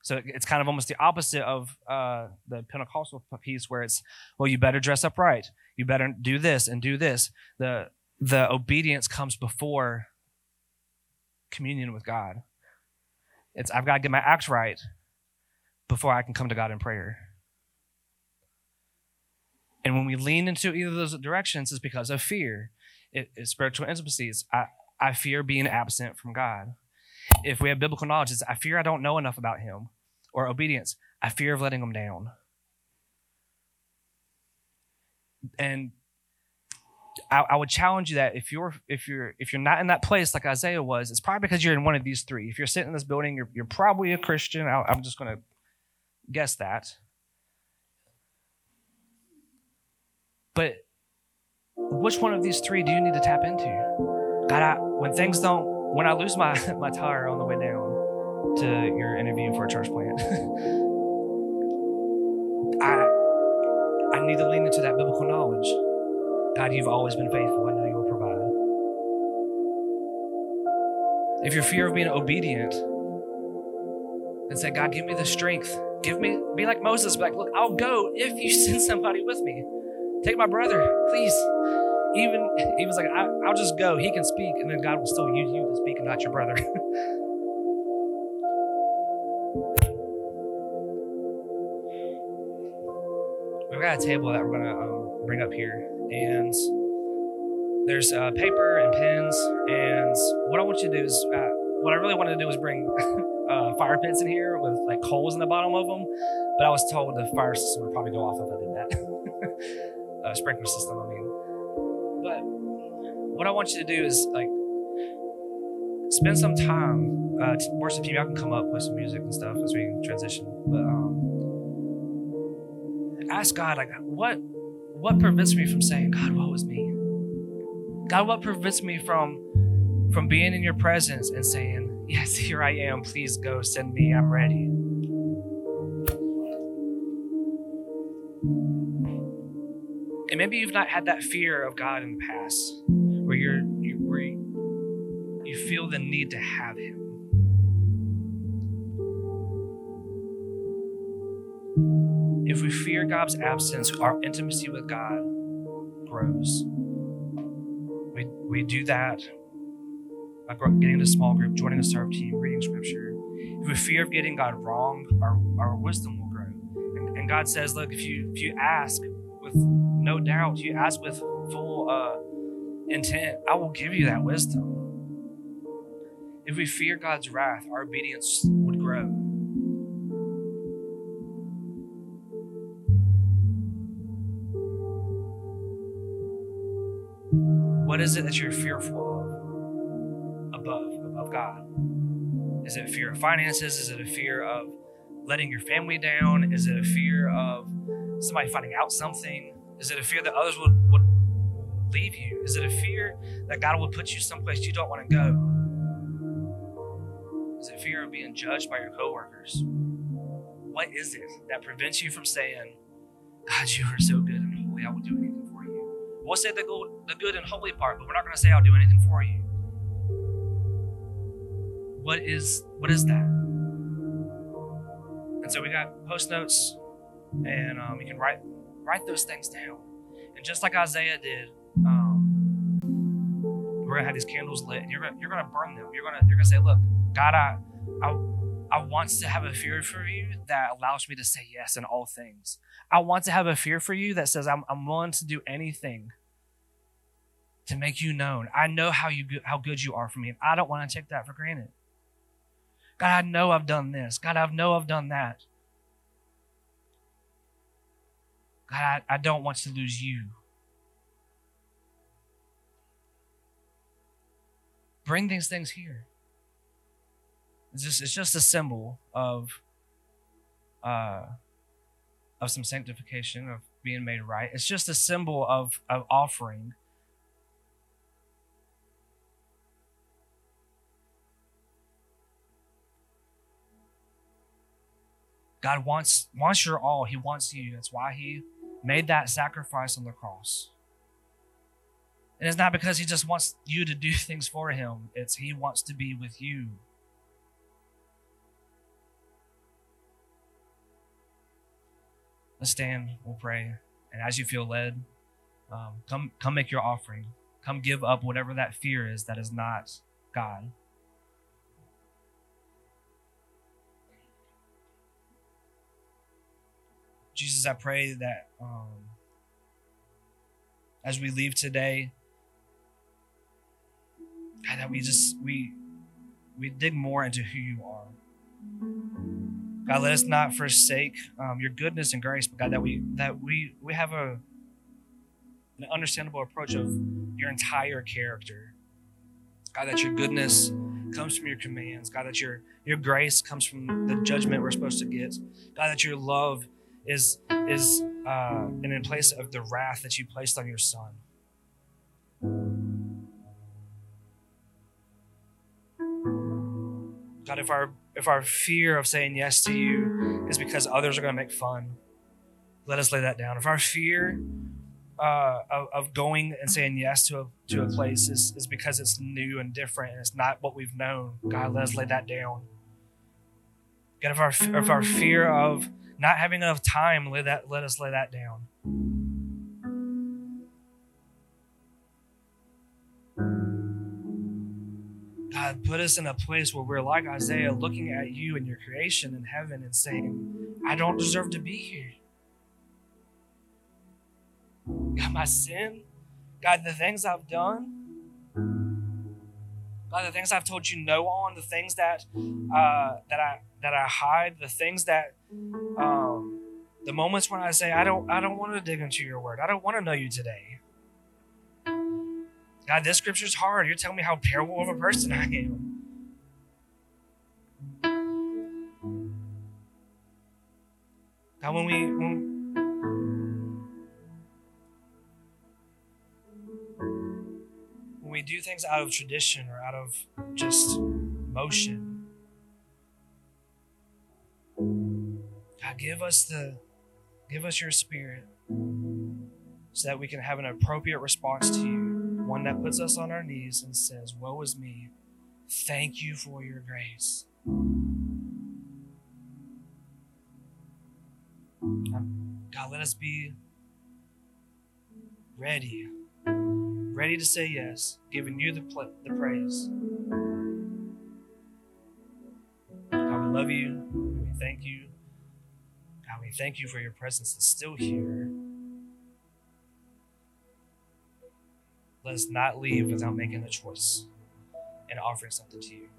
So it's kind of almost the opposite of uh, the Pentecostal piece where it's, well, you better dress up right. You better do this and do this. The, the obedience comes before communion with God. It's I've got to get my acts right before I can come to God in prayer. And when we lean into either of those directions, it's because of fear. It, it's spiritual intimacies. I, I fear being absent from God. If we have biblical knowledge, I fear I don't know enough about Him. Or obedience, I fear of letting Him down. And I, I, would challenge you that if you're if you're if you're not in that place like Isaiah was, it's probably because you're in one of these three. If you're sitting in this building, you're you're probably a Christian. I, I'm just going to guess that. But which one of these three do you need to tap into? God, I, when things don't, when I lose my my tire on the way down to your interview for a church plant, I I need to lean into that biblical knowledge. God, you've always been faithful. I know you will provide. If your fear of being obedient, and say, God, give me the strength. Give me, be like Moses, be like, look, I'll go if you send somebody with me. Take my brother, please. Even he was like, I, will just go. He can speak, and then God will still use you to speak and not your brother. We've got a table that we're going to um, bring up here and there's uh, paper and pens. And what I want you to do is, uh, what I really wanted to do was bring uh, fire pits in here with like coals in the bottom of them. But I was told the fire system would probably go off if I did that. sprinkler system, I mean. But what I want you to do is like spend some time. Uh, worship team, y'all can come up with some music and stuff as we transition. But um, ask God, like, what what prevents me from saying, God, what was me? God, what prevents me from from being in your presence and saying, Yes, here I am. Please go, send me. I'm ready. And maybe you've not had that fear of God in the past, where you're you, where you, feel the need to have Him. If we fear God's absence, our intimacy with God grows. We, we do that by getting in a small group, joining a serve team, reading scripture. If we fear of getting God wrong, our, our wisdom will grow. And, and God says, look, if you if you ask with doubt, you ask with full uh, intent, I will give you that wisdom. If we fear God's wrath, our obedience would grow. What is it that you're fearful of above, above God? Is it fear of finances? Is it a fear of letting your family down? Is it a fear of somebody finding out something? Is it a fear that others would, would leave you? Is it a fear that God will put you someplace you don't want to go? Is it fear of being judged by your coworkers? What is it that prevents you from saying, God, you are so good and holy, I will do anything for you? We'll say the good, the good and holy part, but we're not going to say I'll do anything for you. what is what is that? And so we got post notes, and um, you can write write those things down. And just like Isaiah did, um, we're gonna have these candles lit, and you're gonna you're gonna burn them. You're gonna you're gonna say, "Look, God, I I I want to have a fear for you that allows me to say yes in all things. I want to have a fear for you that says I'm I'm willing to do anything." To make you known, I know how you how good you are for me, and I don't want to take that for granted. God, I know I've done this. God, I know I've done that. God, I, I don't want to lose you. Bring these things here. It's just, it's just a symbol of, uh, of some sanctification, of being made right. It's just a symbol of, of offering. God wants wants your all. He wants you. That's why he made that sacrifice on the cross. And it's not because he just wants you to do things for him. It's he wants to be with you. Let's stand. We'll pray. And as you feel led, um, come come make your offering. Come give up whatever that fear is that is not God. Jesus, I pray that um, as we leave today, God, that we just we we dig more into who you are. God, let us not forsake um, your goodness and grace, but God, that we that we we have a an understandable approach of your entire character. God, that your goodness comes from your commands. God, that your your grace comes from the judgment we're supposed to get. God, that your love is is uh, and in place of the wrath that you placed on your son. God, if our if our fear of saying yes to you is because others are going to make fun, let us lay that down. If our fear uh, of, of, going and saying yes to a to a place is, is because it's new and different and it's not what we've known, God, let us lay that down. God, if our if our fear of not having enough time, let, that, let us lay that down. God, put us in a place where we're like Isaiah, looking at you and your creation in heaven and saying, I don't deserve to be here. God, my sin, God, the things I've done, God, the things I've told you no on, the things that uh, that I that I hide, the things that um, the moments when I say I don't I don't want to dig into your word. I don't want to know you today. God, this scripture's hard. You're telling me how terrible of a person I am. God, when we when we do things out of tradition or out of just motion, God, give us the give us your spirit so that we can have an appropriate response to you, one that puts us on our knees and says, Woe is me. Thank you for your grace. Um, God, let us be ready, ready to say yes, giving you the, pl- the praise. God, we love you. We thank you. God, we thank you for your presence that's still here. Let us not leave without making a choice and offering something to you.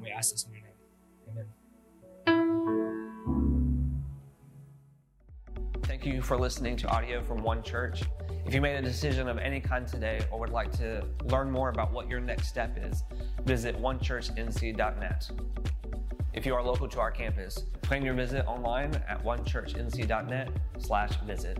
We ask this in your Thank you for listening to audio from One Church. If you made a decision of any kind today or would like to learn more about what your next step is, visit onechurchnc.net. If you are local to our campus, plan your visit online at onechurchnc.net slash visit.